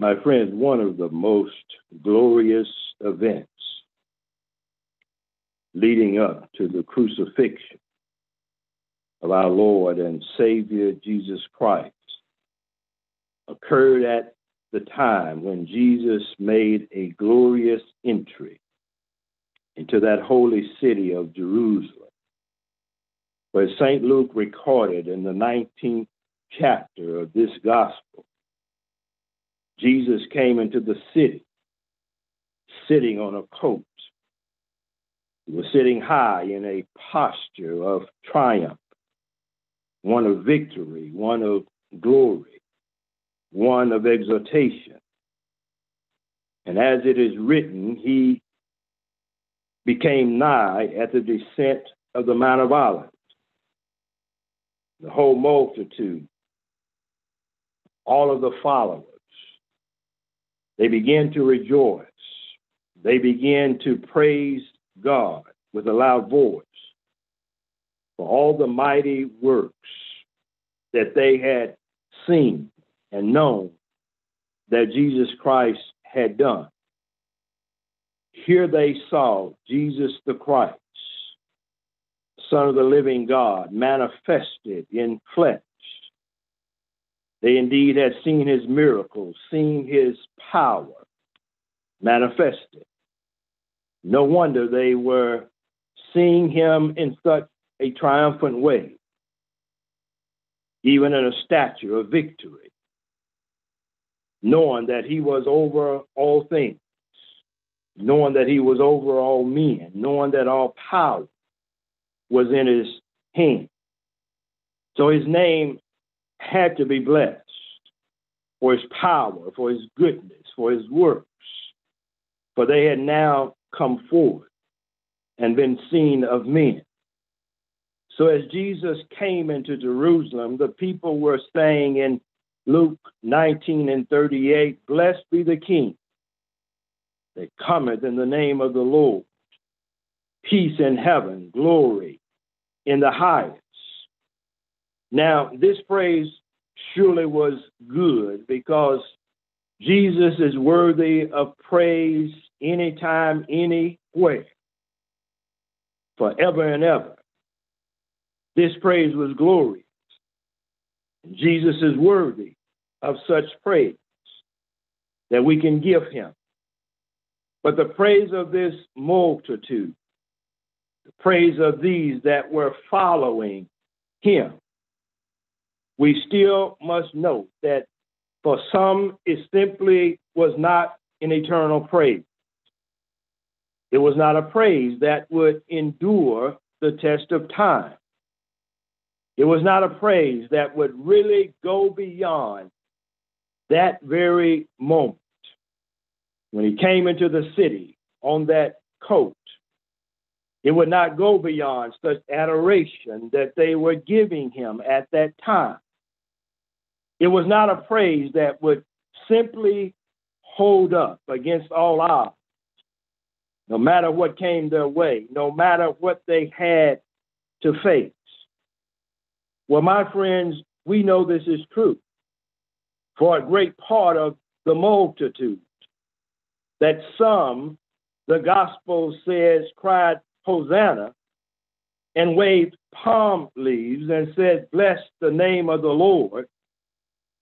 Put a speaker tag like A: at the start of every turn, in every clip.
A: My friends, one of the most glorious events leading up to the crucifixion of our Lord and Savior Jesus Christ occurred at the time when Jesus made a glorious entry into that holy city of Jerusalem, where St. Luke recorded in the 19th chapter of this gospel. Jesus came into the city sitting on a coat. He was sitting high in a posture of triumph, one of victory, one of glory one of exhortation. And as it is written, he became nigh at the descent of the Mount of Olives. The whole multitude, all of the followers, they began to rejoice. They began to praise God with a loud voice for all the mighty works that they had seen and known that Jesus Christ had done. Here they saw Jesus the Christ, Son of the living God, manifested in flesh. They indeed had seen his miracles, seen his power manifested. No wonder they were seeing him in such a triumphant way, even in a statue of victory knowing that he was over all things, knowing that he was over all men, knowing that all power was in his hand. So his name had to be blessed for his power, for his goodness, for his works, for they had now come forward and been seen of men. So as Jesus came into Jerusalem, the people were saying in Luke 19 and 38 Blessed be the King that cometh in the name of the Lord. Peace in heaven, glory in the highest. Now, this phrase surely was good because Jesus is worthy of praise anytime, anywhere, forever and ever. This praise was glorious. Jesus is worthy of such praise that we can give him. But the praise of this multitude, the praise of these that were following him, we still must note that for some it simply was not an eternal praise. It was not a praise that would endure the test of time. It was not a praise that would really go beyond that very moment when he came into the city on that coat, it would not go beyond such adoration that they were giving him at that time. It was not a praise that would simply hold up against all odds, no matter what came their way, no matter what they had to face. Well, my friends, we know this is true for a great part of the multitude. That some, the gospel says, cried, Hosanna, and waved palm leaves and said, Bless the name of the Lord.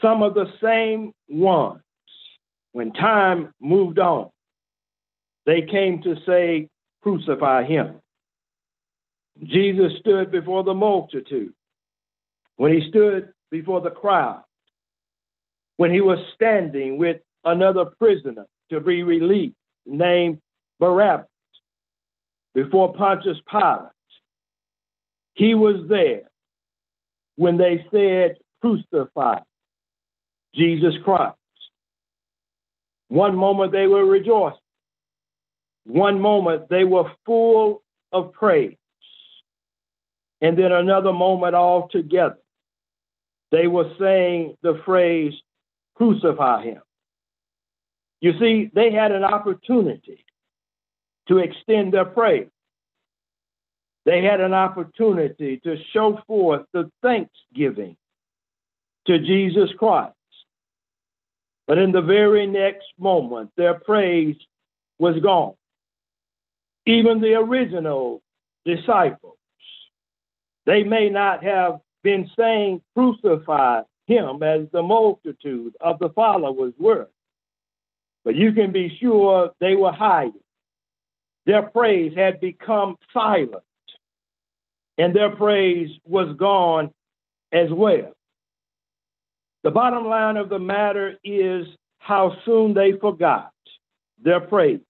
A: Some of the same ones, when time moved on, they came to say, Crucify him. Jesus stood before the multitude. When he stood before the crowd, when he was standing with another prisoner to be released named Barabbas before Pontius Pilate. He was there when they said, Crucify Jesus Christ. One moment they were rejoicing, one moment they were full of praise, and then another moment altogether they were saying the phrase, crucify him. You see, they had an opportunity to extend their praise. They had an opportunity to show forth the thanksgiving to Jesus Christ. But in the very next moment, their praise was gone. Even the original disciples, they may not have been saying, Crucify him as the multitude of the followers were. But you can be sure they were hiding. Their praise had become silent, and their praise was gone as well. The bottom line of the matter is how soon they forgot their praise.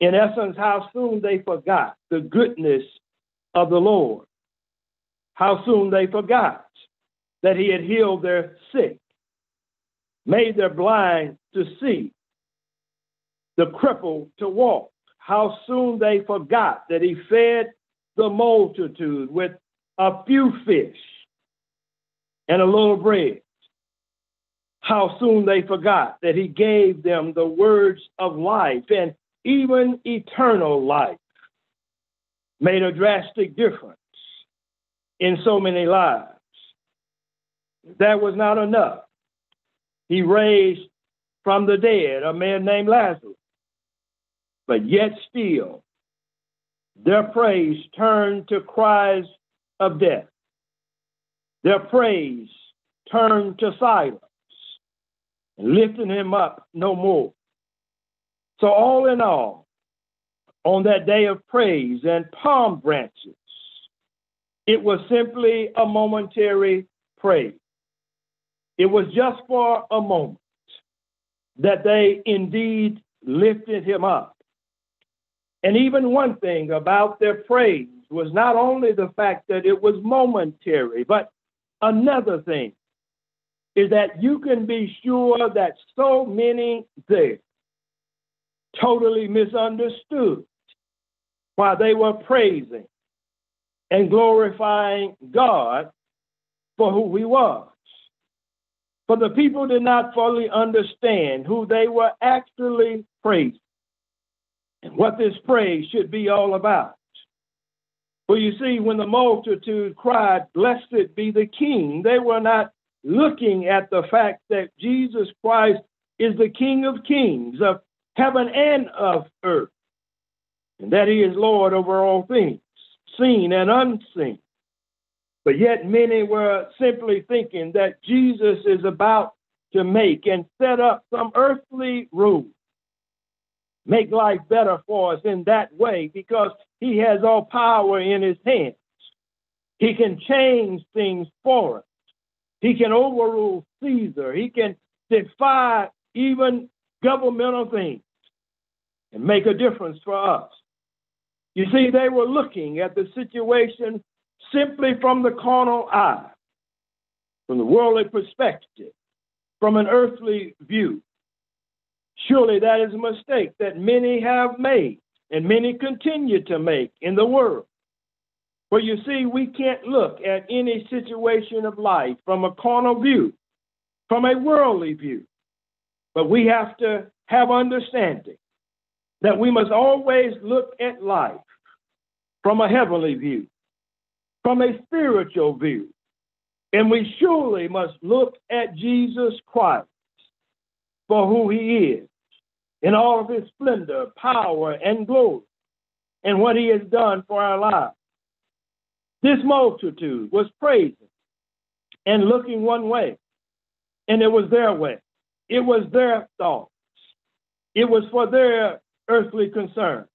A: In essence, how soon they forgot the goodness of the Lord. How soon they forgot that He had healed their sick, made their blind to see, the crippled to walk. How soon they forgot that He fed the multitude with a few fish and a little bread. How soon they forgot that he gave them the words of life and even eternal life made a drastic difference in so many lives. That was not enough. He raised from the dead a man named Lazarus. But yet still, their praise turned to cries of death. Their praise turned to silence, lifting him up no more. So, all in all, on that day of praise and palm branches, it was simply a momentary praise. It was just for a moment that they indeed lifted him up. And even one thing about their praise was not only the fact that it was momentary, but Another thing is that you can be sure that so many there totally misunderstood while they were praising and glorifying God for who He was. For the people did not fully understand who they were actually praising and what this praise should be all about. For you see, when the multitude cried, Blessed be the King, they were not looking at the fact that Jesus Christ is the King of kings of heaven and of earth, and that he is Lord over all things, seen and unseen. But yet many were simply thinking that Jesus is about to make and set up some earthly rule make life better for us in that way because he has all power in his hands. He can change things for us. He can overrule Caesar. He can defy even governmental things and make a difference for us. You see, they were looking at the situation simply from the carnal eye, from the worldly perspective, from an earthly view. Surely that is a mistake that many have made and many continue to make in the world. For you see, we can't look at any situation of life from a carnal view, from a worldly view, but we have to have understanding that we must always look at life from a heavenly view, from a spiritual view, and we surely must look at Jesus Christ for who he is in all of his splendor, power, and glory, and what he has done for our lives. This multitude was praising and looking one way, and it was their way. It was their thoughts. It was for their earthly concern.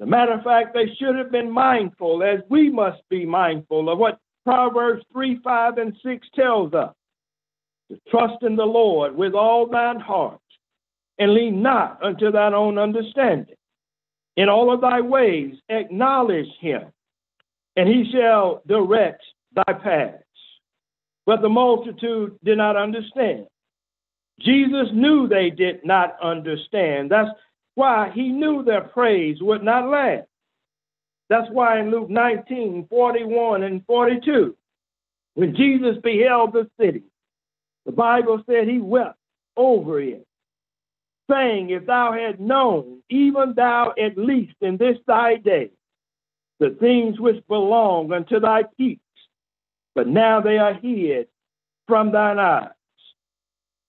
A: As a matter of fact, they should have been mindful, as we must be mindful of what Proverbs 3, 5, and 6 tells us to trust in the Lord with all thine heart and lean not unto thine own understanding. In all of thy ways acknowledge him, and he shall direct thy paths. But the multitude did not understand. Jesus knew they did not understand. That's why he knew their praise would not last. That's why in Luke 19, 41 and 42, when Jesus beheld the city, the Bible said he wept over it, saying, If thou had known, even thou at least in this thy day, the things which belong unto thy peace, but now they are hid from thine eyes.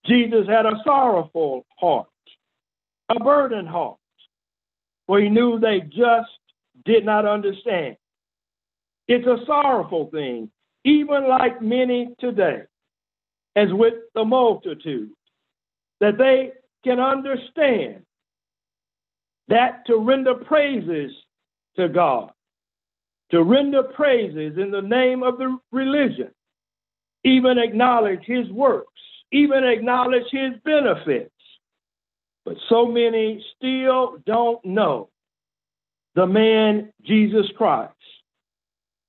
A: Jesus had a sorrowful heart, a burdened heart, for he knew they just did not understand. It's a sorrowful thing, even like many today, as with the multitude, that they can understand that to render praises to God, to render praises in the name of the religion, even acknowledge his works, even acknowledge his benefits. But so many still don't know the man Jesus Christ.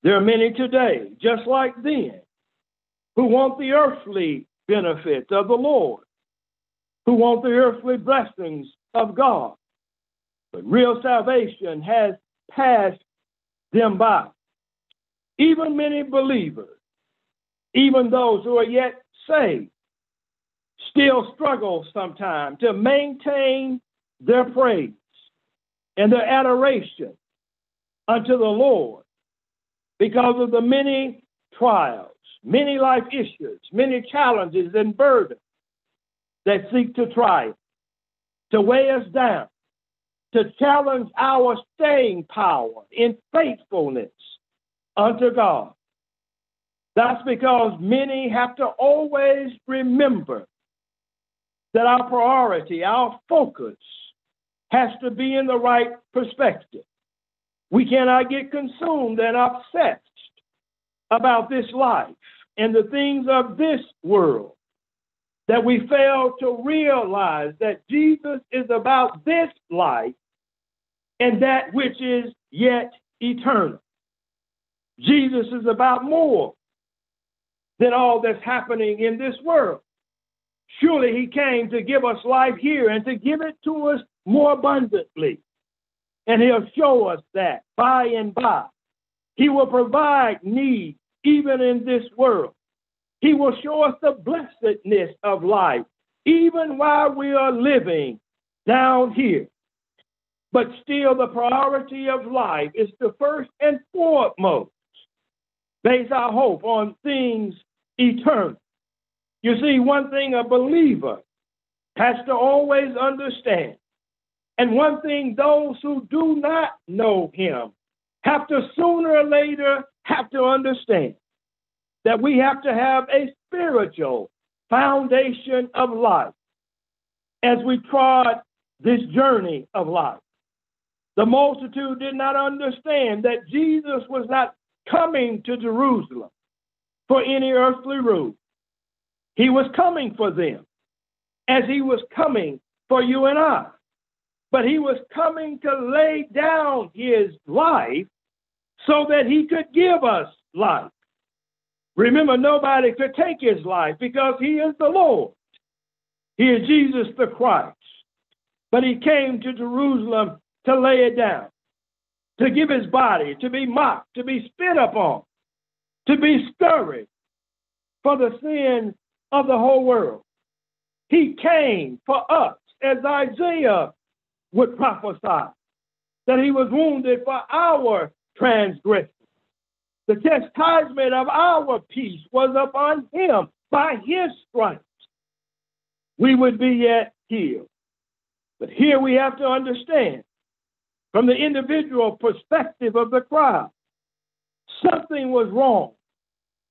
A: There are many today, just like then, who want the earthly benefits of the Lord, who want the earthly blessings of God. But real salvation has passed them by. Even many believers, even those who are yet saved, still struggle sometimes to maintain their praise and their adoration unto the Lord because of the many trials, many life issues, many challenges and burdens that seek to try to weigh us down, to challenge our staying power in faithfulness unto God. That's because many have to always remember that our priority, our focus, has to be in the right perspective. We cannot get consumed and obsessed about this life and the things of this world that we fail to realize that Jesus is about this life and that which is yet eternal. Jesus is about more than all that's happening in this world. Surely he came to give us life here and to give it to us more abundantly. And he'll show us that by and by. He will provide needs even in this world. He will show us the blessedness of life, even while we are living down here. But still, the priority of life is to first and foremost base our hope on things eternal. You see, one thing a believer has to always understand, and one thing those who do not know him have to sooner or later have to understand that we have to have a spiritual foundation of life as we trod this journey of life. The multitude did not understand that Jesus was not coming to Jerusalem for any earthly rule. He was coming for them as he was coming for you and I. But he was coming to lay down his life so that he could give us life. Remember, nobody could take his life because he is the Lord. He is Jesus the Christ. But he came to Jerusalem to lay it down, to give his body, to be mocked, to be spit upon, to be scourged for the sin of the whole world. He came for us, as Isaiah would prophesy, that he was wounded for our transgression. The chastisement of our peace was upon him. By his stripes, we would be yet healed. But here we have to understand from the individual perspective of the crowd, something was wrong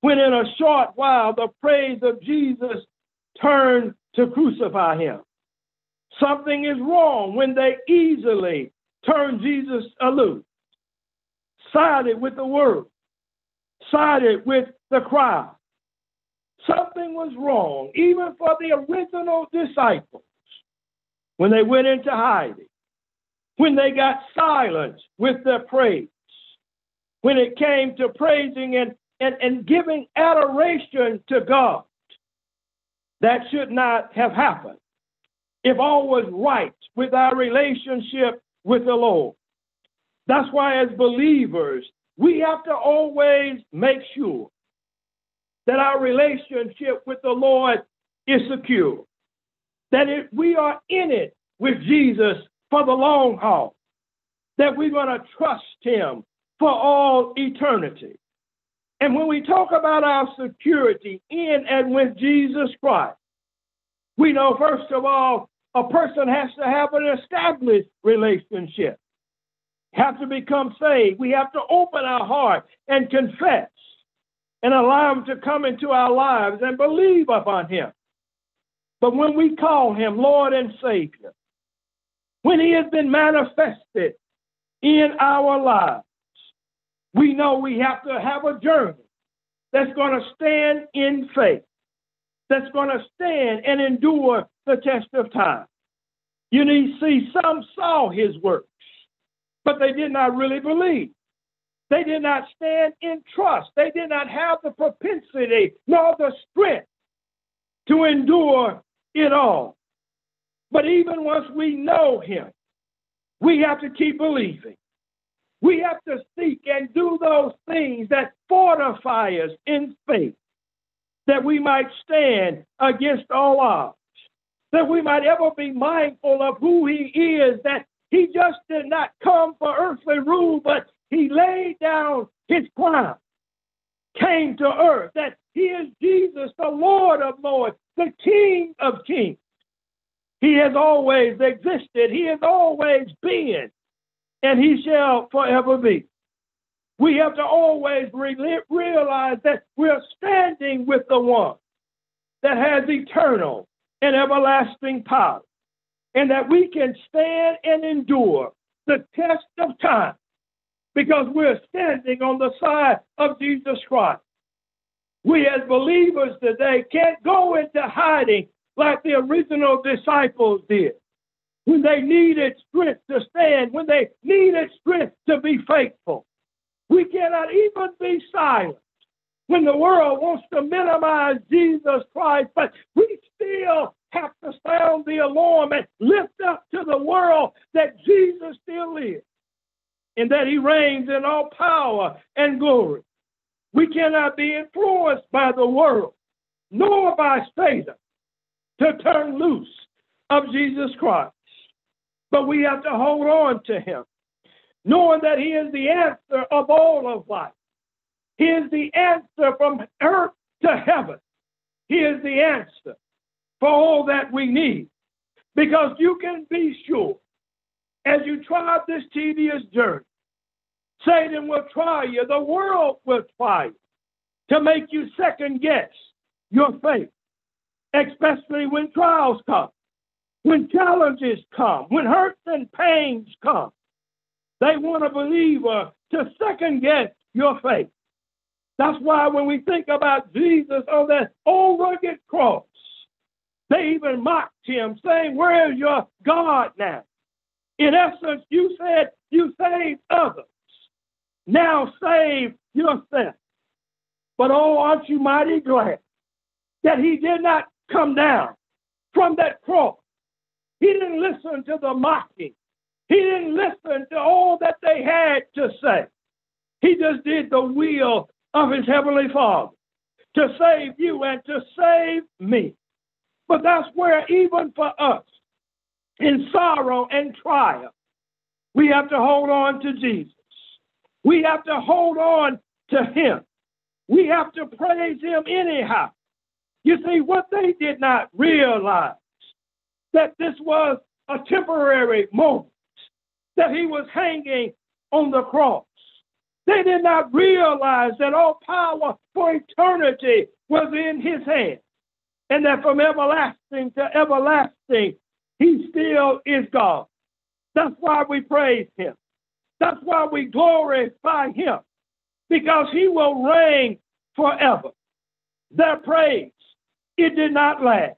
A: when in a short while the praise of Jesus turned to crucify him. Something is wrong when they easily turn Jesus aloof, sided with the world, sided with the crowd. Something was wrong, even for the original disciples, when they went into hiding, when they got silent with their praise, when it came to praising and, and, and giving adoration to God. That should not have happened if all was right with our relationship with the Lord. That's why, as believers, we have to always make sure that our relationship with the Lord is secure, that it, we are in it with Jesus for the long haul, that we're going to trust Him for all eternity. And when we talk about our security in and with Jesus Christ, We know, first of all, a person has to have an established relationship, have to become saved. We have to open our heart and confess and allow Him to come into our lives and believe upon Him. But when we call Him Lord and Savior, when He has been manifested in our lives, we know we have to have a journey that's going to stand in faith, that's going to stand and endure the test of time. You need to see some saw his works, but they did not really believe. They did not stand in trust. They did not have the propensity nor the strength to endure it all. But even once we know him, we have to keep believing. We have to seek and do those things that fortify us in faith, that we might stand against all odds, that we might ever be mindful of who He is, that He just did not come for earthly rule, but He laid down His crown, came to earth, that He is Jesus, the Lord of Lords, the King of Kings. He has always existed, He has always been, and he shall forever be. We have to always re- realize that we're standing with the one that has eternal and everlasting power, and that we can stand and endure the test of time because we're standing on the side of Jesus Christ. We, as believers today, can't go into hiding like the original disciples did when they needed strength to stand, when they needed strength to be faithful. We cannot even be silent when the world wants to minimize Jesus Christ, but we still have to sound the alarm and lift up to the world that Jesus still lives and that he reigns in all power and glory. We cannot be influenced by the world, nor by Satan, to turn loose of Jesus Christ but we have to hold on to him, knowing that he is the answer of all of life. He is the answer from earth to heaven. He is the answer for all that we need. Because you can be sure, as you try this tedious journey, Satan will try you, the world will try you to make you second guess your faith, especially when trials come. When challenges come, when hurts and pains come, they want a believer to second guess your faith. That's why when we think about Jesus on that old rugged cross, they even mocked him, saying, Where is your God now? In essence, you said you saved others. Now save yourself. But oh, aren't you mighty glad that he did not come down from that cross he didn't listen to the mocking. He didn't listen to all that they had to say. He just did the will of his heavenly Father to save you and to save me. But that's where, even for us, in sorrow and trial, we have to hold on to Jesus. We have to hold on to Him. We have to praise Him anyhow. You see, what they did not realize that this was a temporary moment, that he was hanging on the cross. They did not realize that all power for eternity was in his hand, and that from everlasting to everlasting, he still is God. That's why we praise him. That's why we glorify him, because he will reign forever. Their praise, it did not last.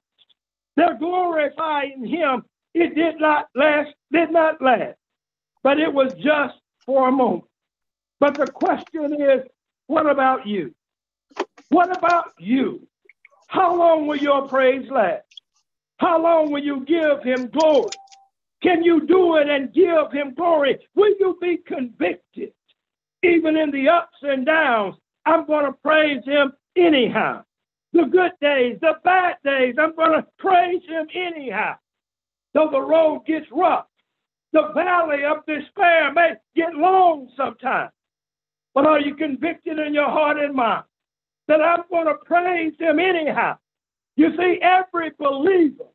A: They're glorifying him. It did not last, did not last, but it was just for a moment. But the question is, what about you? What about you? How long will your praise last? How long will you give him glory? Can you do it and give him glory? Will you be convicted? Even in the ups and downs, I'm going to praise him anyhow the good days, the bad days. I'm going to praise him anyhow. Though the road gets rough, the valley of despair may get long sometimes. But are you convicted in your heart and mind that I'm going to praise him anyhow? You see, every believer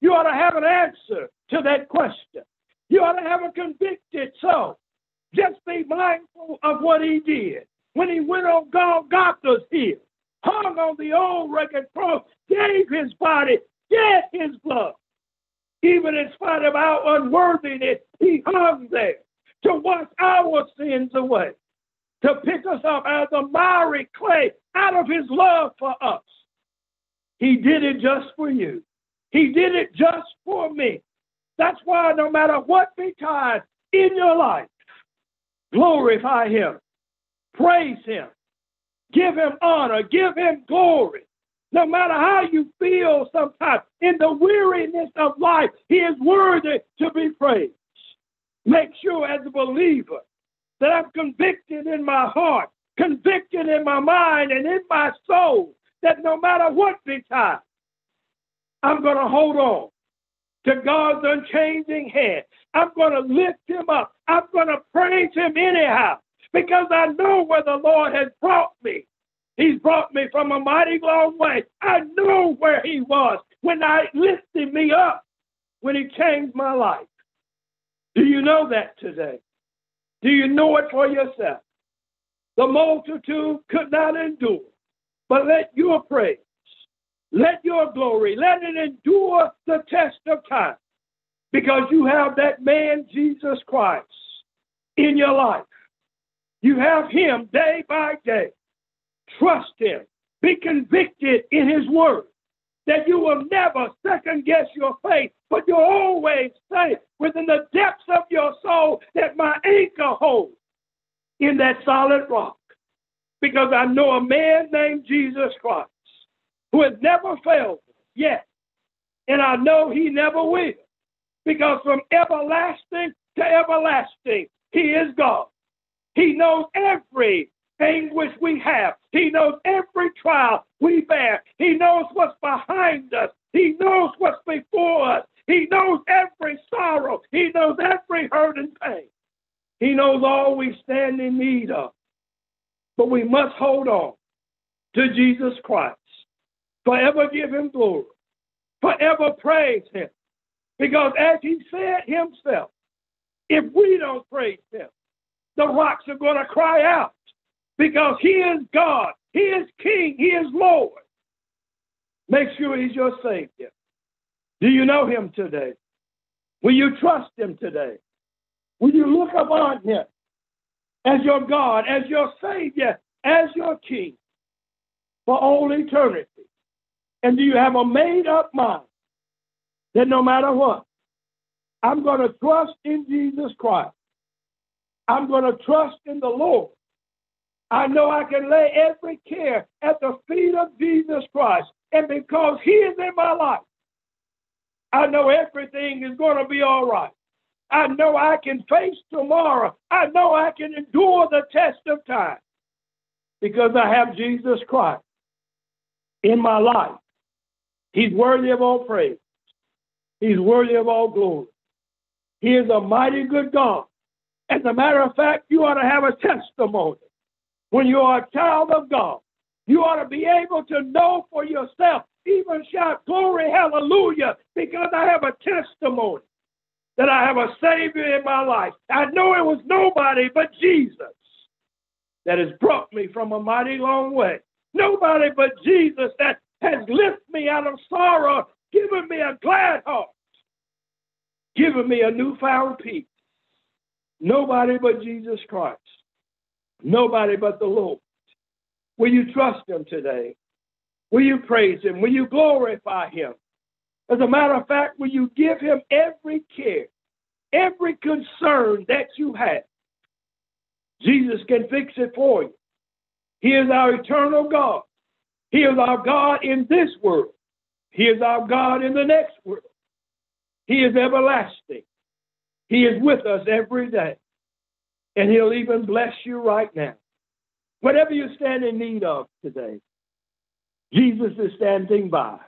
A: You ought to have an answer to that question. You ought to have a convicted soul. Just be mindful of what he did when he went on Golgotha's hill, hung on the old rugged cross, gave his body, shed his blood. Even in spite of our unworthiness, he hung there to wash our sins away, to pick us up out of miry clay, out of his love for us. He did it just for you. He did it just for me. That's why no matter what betide in your life, glorify him, praise him, give him honor, give him glory. No matter how you feel sometimes in the weariness of life, he is worthy to be praised. Make sure as a believer that I'm convicted in my heart, convicted in my mind, and in my soul that no matter what betide, I'm going to hold on to God's unchanging hand. I'm going to lift him up. I'm going to praise him anyhow because I know where the Lord has brought me. He's brought me from a mighty long way. I know where he was when I lifted me up, when he changed my life. Do you know that today? Do you know it for yourself? The multitude could not endure, but let your praise let your glory, let it endure the test of time because you have that man, Jesus Christ, in your life. You have him day by day. Trust him. Be convicted in his word that you will never second guess your faith, but you'll always say within the depths of your soul that my anchor holds in that solid rock. Because I know a man named Jesus Christ who has never failed yet. And I know he never will. Because from everlasting to everlasting, he is God. He knows every anguish we have. He knows every trial we bear. He knows what's behind us. He knows what's before us. He knows every sorrow. He knows every hurt and pain. He knows all we stand in need of. But we must hold on to Jesus Christ. Forever give him glory. Forever praise him. Because as he said himself, if we don't praise him, the rocks are going to cry out because he is God, he is King, he is Lord. Make sure he's your Savior. Do you know him today? Will you trust him today? Will you look upon him as your God, as your Savior, as your King for all eternity? And do you have a made up mind that no matter what, I'm going to trust in Jesus Christ? I'm going to trust in the Lord. I know I can lay every care at the feet of Jesus Christ. And because He is in my life, I know everything is going to be all right. I know I can face tomorrow. I know I can endure the test of time because I have Jesus Christ in my life. He's worthy of all praise. He's worthy of all glory. He is a mighty good God. As a matter of fact, you ought to have a testimony. When you are a child of God, you ought to be able to know for yourself, even shout glory, hallelujah, because I have a testimony that I have a Savior in my life. I know it was nobody but Jesus that has brought me from a mighty long way. Nobody but Jesus that has lifted me out of sorrow, given me a glad heart, given me a newfound peace. Nobody but Jesus Christ. Nobody but the Lord. Will you trust him today? Will you praise him? Will you glorify him? As a matter of fact, will you give him every care, every concern that you have? Jesus can fix it for you. He is our eternal God. He is our God in this world. He is our God in the next world. He is everlasting. He is with us every day. And He'll even bless you right now. Whatever you stand in need of today, Jesus is standing by.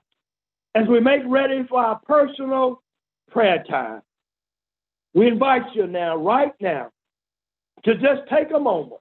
A: As we make ready for our personal prayer time, we invite you now, right now, to just take a moment